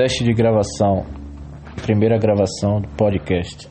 Teste de gravação. Primeira gravação do podcast.